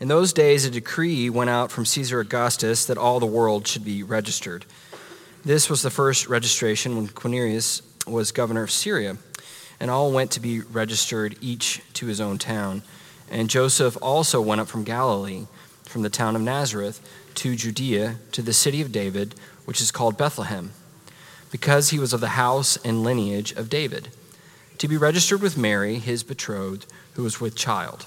In those days, a decree went out from Caesar Augustus that all the world should be registered. This was the first registration when Quirinius was governor of Syria, and all went to be registered, each to his own town. And Joseph also went up from Galilee, from the town of Nazareth, to Judea, to the city of David, which is called Bethlehem, because he was of the house and lineage of David, to be registered with Mary, his betrothed, who was with child.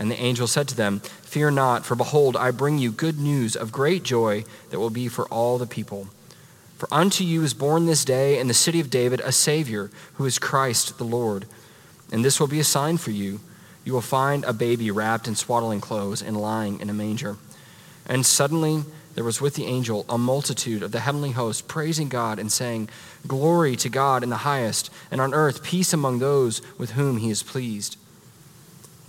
And the angel said to them, Fear not, for behold, I bring you good news of great joy that will be for all the people. For unto you is born this day in the city of David a Savior, who is Christ the Lord. And this will be a sign for you. You will find a baby wrapped in swaddling clothes and lying in a manger. And suddenly there was with the angel a multitude of the heavenly host praising God and saying, Glory to God in the highest, and on earth peace among those with whom he is pleased.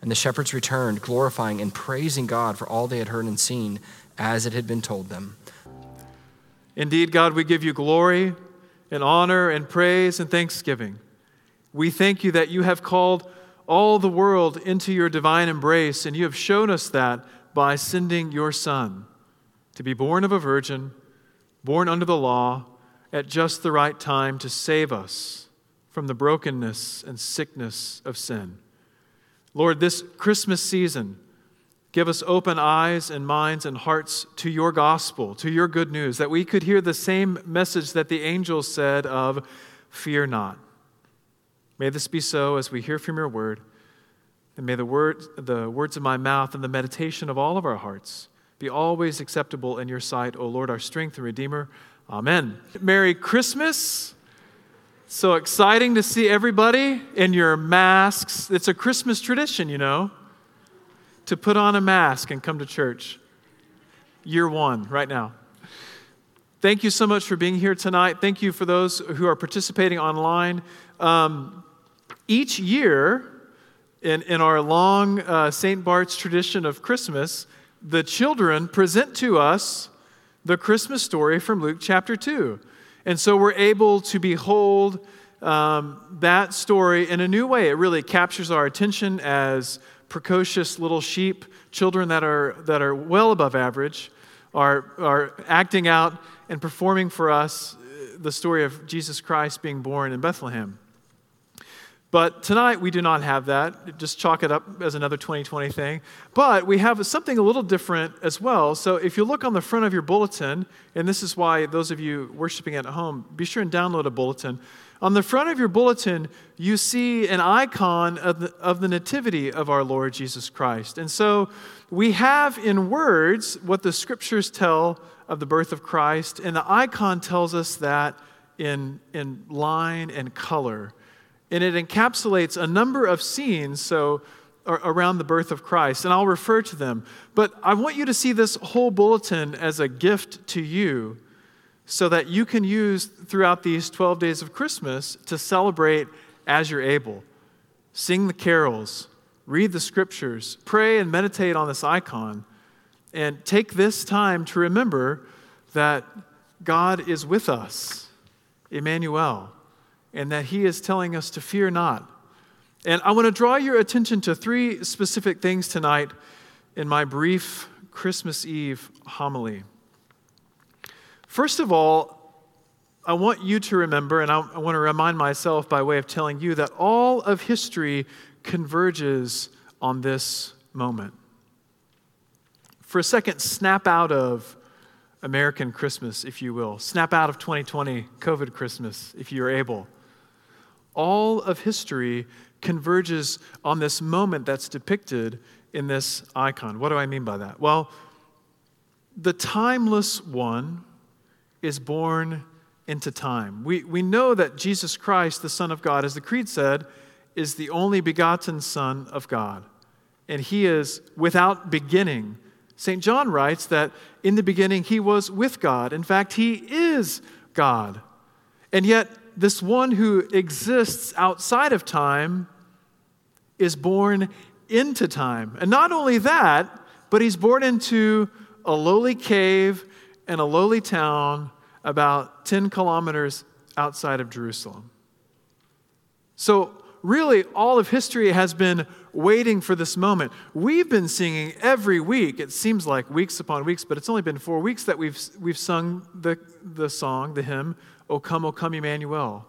And the shepherds returned, glorifying and praising God for all they had heard and seen, as it had been told them. Indeed, God, we give you glory and honor and praise and thanksgiving. We thank you that you have called all the world into your divine embrace, and you have shown us that by sending your Son to be born of a virgin, born under the law, at just the right time to save us from the brokenness and sickness of sin. Lord, this Christmas season, Give us open eyes and minds and hearts to your gospel, to your good news, that we could hear the same message that the angel said of fear not. May this be so as we hear from your word, and may the, word, the words of my mouth and the meditation of all of our hearts be always acceptable in your sight, O Lord, our strength and Redeemer. Amen. Merry Christmas. So exciting to see everybody in your masks. It's a Christmas tradition, you know to put on a mask and come to church. Year one, right now. Thank you so much for being here tonight. Thank you for those who are participating online. Um, each year, in, in our long uh, St. Bart's tradition of Christmas, the children present to us the Christmas story from Luke chapter 2. And so we're able to behold um, that story in a new way. It really captures our attention as precocious little sheep, children that are, that are well above average, are, are acting out and performing for us uh, the story of Jesus Christ being born in Bethlehem. But tonight we do not have that. Just chalk it up as another 2020 thing. But we have something a little different as well. So if you look on the front of your bulletin, and this is why those of you worshiping at home, be sure and download a bulletin. On the front of your bulletin, you see an icon of the, of the nativity of our Lord Jesus Christ. And so we have in words what the scriptures tell of the birth of Christ, and the icon tells us that in, in line and color. And it encapsulates a number of scenes so around the birth of Christ, and I'll refer to them. But I want you to see this whole bulletin as a gift to you so that you can use throughout these 12 days of Christmas to celebrate as you're able. Sing the carols, read the scriptures, pray and meditate on this icon, and take this time to remember that God is with us, Emmanuel, and that He is telling us to fear not. And I want to draw your attention to three specific things tonight in my brief Christmas Eve homily. First of all, I want you to remember, and I, want to remind myself by way of telling you that all of history converges on this moment. For a second, snap out of American Christmas, if you will. Snap out of 2020 COVID Christmas, if you're able. All of history converges on this moment that's depicted in this icon. What do I mean by that? Well, the timeless one is born into time. We, we know that Jesus Christ, the Son of God, as the Creed said, is the only begotten Son of God. And he is without beginning. St. John writes that in the beginning he was with God. In fact, he is God. And yet, this one who exists outside of time is born into time. And not only that, but he's born into a lowly cave and a lowly town about 10 kilometers outside of Jerusalem. So, really, all of history has been waiting for this moment. We've been singing every week. It seems like weeks upon weeks, but it's only been four weeks that we've, we've sung the, the song, the hymn, O come, O come, Emmanuel.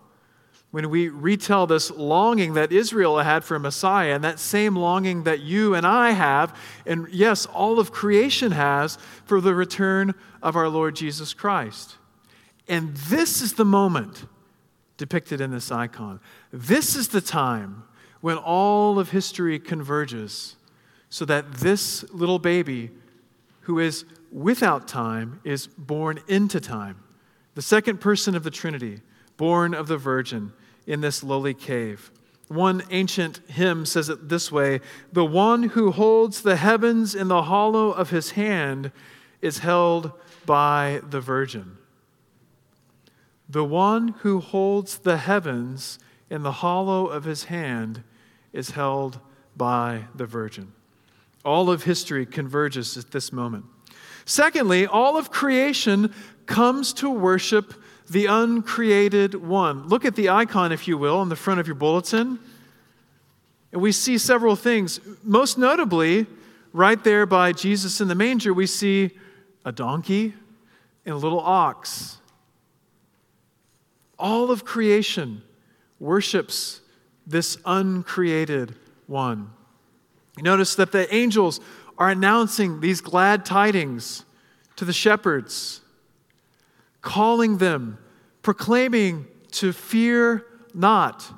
When we retell this longing that Israel had for a Messiah, and that same longing that you and I have, and yes, all of creation has for the return of our Lord Jesus Christ. And this is the moment depicted in this icon. This is the time when all of history converges so that this little baby who is without time is born into time. The second person of the Trinity, born of the Virgin in this lowly cave. One ancient hymn says it this way The one who holds the heavens in the hollow of his hand is held by the Virgin. The one who holds the heavens in the hollow of his hand is held by the Virgin. All of history converges at this moment. Secondly, all of creation comes to worship the uncreated one. Look at the icon, if you will, on the front of your bulletin. And we see several things. Most notably, right there by Jesus in the manger, we see a donkey and a little ox. All of creation worships this uncreated one. You notice that the angels are announcing these glad tidings to the shepherds, calling them, proclaiming to fear not,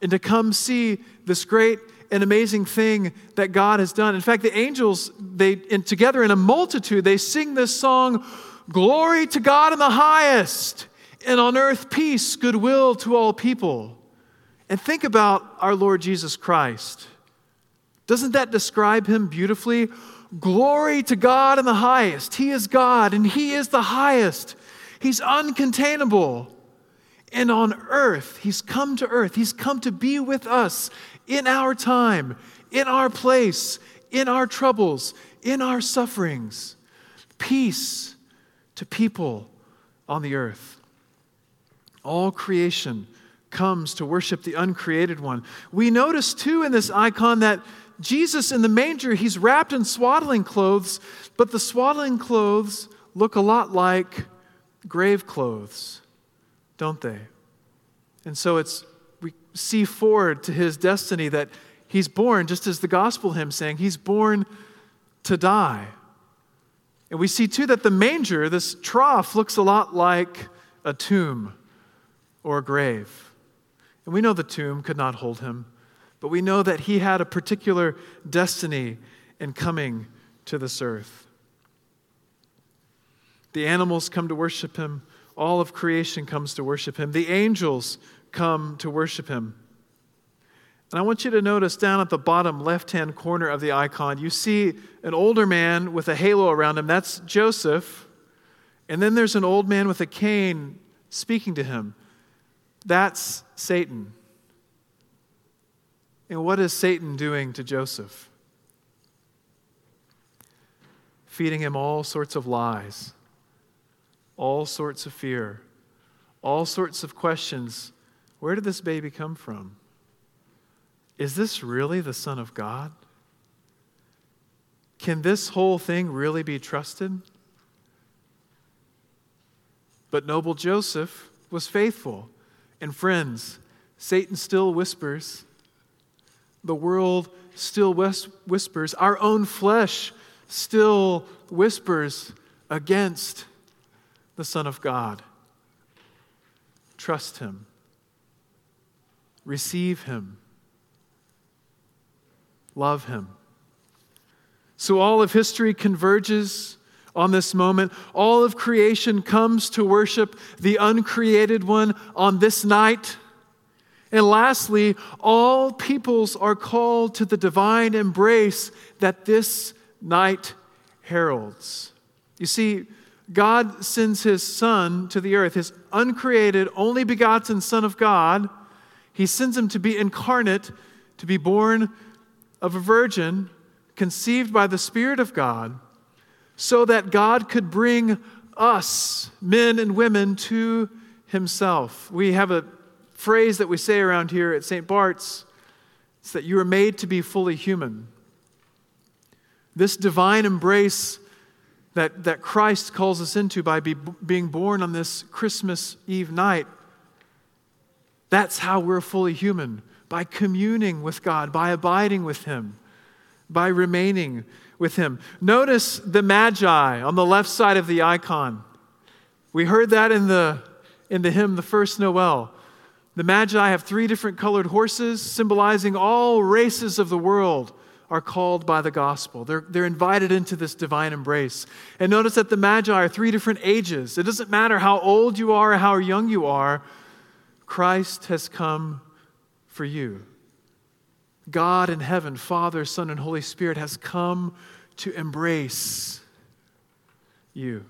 and to come see this great and amazing thing that God has done. In fact, the angels, they together in a multitude, they sing this song, Glory to God in the highest, and on earth peace, goodwill to all people. And think about our Lord Jesus Christ. Doesn't that describe him beautifully? Glory to God in the highest. He is God and He is the highest. He's uncontainable. And on earth, He's come to earth. He's come to be with us in our time, in our place, in our troubles, in our sufferings. Peace to people on the earth. All creation comes to worship the uncreated one. We notice too in this icon that Jesus in the manger, he's wrapped in swaddling clothes, but the swaddling clothes look a lot like grave clothes, don't they? And so it's we see forward to his destiny that he's born, just as the gospel hymn saying, he's born to die. And we see too that the manger, this trough, looks a lot like a tomb or a grave. And we know the tomb could not hold him, but we know that he had a particular destiny in coming to this earth. The animals come to worship him, all of creation comes to worship him, the angels come to worship him. And I want you to notice down at the bottom left hand corner of the icon, you see an older man with a halo around him. That's Joseph. And then there's an old man with a cane speaking to him. That's Satan. And what is Satan doing to Joseph? Feeding him all sorts of lies, all sorts of fear, all sorts of questions. Where did this baby come from? Is this really the Son of God? Can this whole thing really be trusted? But noble Joseph was faithful. And friends, Satan still whispers. The world still whispers. Our own flesh still whispers against the Son of God. Trust Him, receive Him, love Him. So all of history converges on this moment. All of creation comes to worship the uncreated one on this night. And lastly, all peoples are called to the divine embrace that this night heralds. You see, God sends his Son to the earth, his uncreated, only begotten Son of God. He sends him to be incarnate, to be born of a virgin, conceived by the Spirit of God so that God could bring us, men and women, to Himself. We have a phrase that we say around here at St. Bart's it's that you are made to be fully human. This divine embrace that, that Christ calls us into by be, being born on this Christmas Eve night, that's how we're fully human by communing with God, by abiding with Him, by remaining with him. Notice the Magi on the left side of the icon. We heard that in the, in the hymn, The First Noel. The Magi have three different colored horses, symbolizing all races of the world are called by the gospel. They're, they're invited into this divine embrace. And notice that the Magi are three different ages. It doesn't matter how old you are or how young you are, Christ has come for you. God in heaven, Father, Son, and Holy Spirit, has come to embrace you,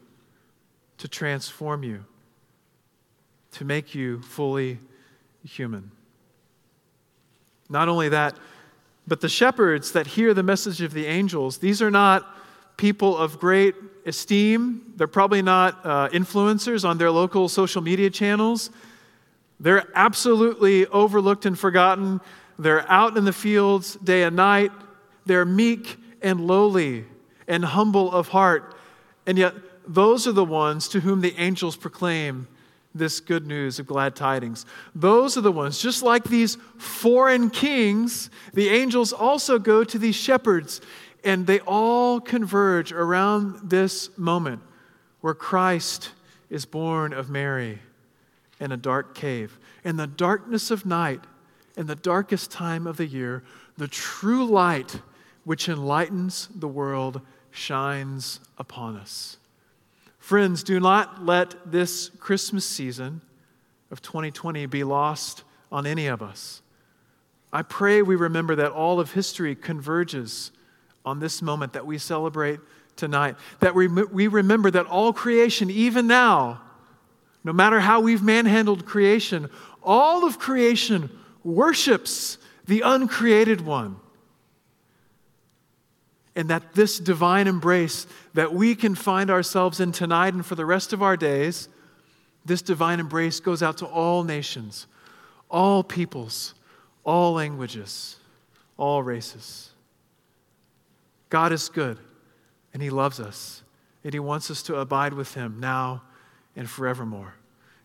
to transform you, to make you fully human. Not only that, but the shepherds that hear the message of the angels, these are not people of great esteem. They're probably not uh, influencers on their local social media channels. They're absolutely overlooked and forgotten. They're out in the fields day and night. They're meek and lowly and humble of heart. And yet, those are the ones to whom the angels proclaim this good news of glad tidings. Those are the ones, just like these foreign kings, the angels also go to these shepherds, and they all converge around this moment where Christ is born of Mary in a dark cave. In the darkness of night, in the darkest time of the year, the true light which enlightens the world shines upon us. Friends, do not let this Christmas season of 2020 be lost on any of us. I pray we remember that all of history converges on this moment that we celebrate tonight. That we, we remember that all creation, even now, no matter how we've manhandled creation, all of creation worships the uncreated one. And that this divine embrace that we can find ourselves in tonight and for the rest of our days, this divine embrace goes out to all nations, all peoples, all languages, all races. God is good, and He loves us, and He wants us to abide with Him now and forevermore.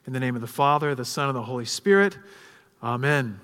In the name of the Father, the Son, and the Holy Spirit, Amen.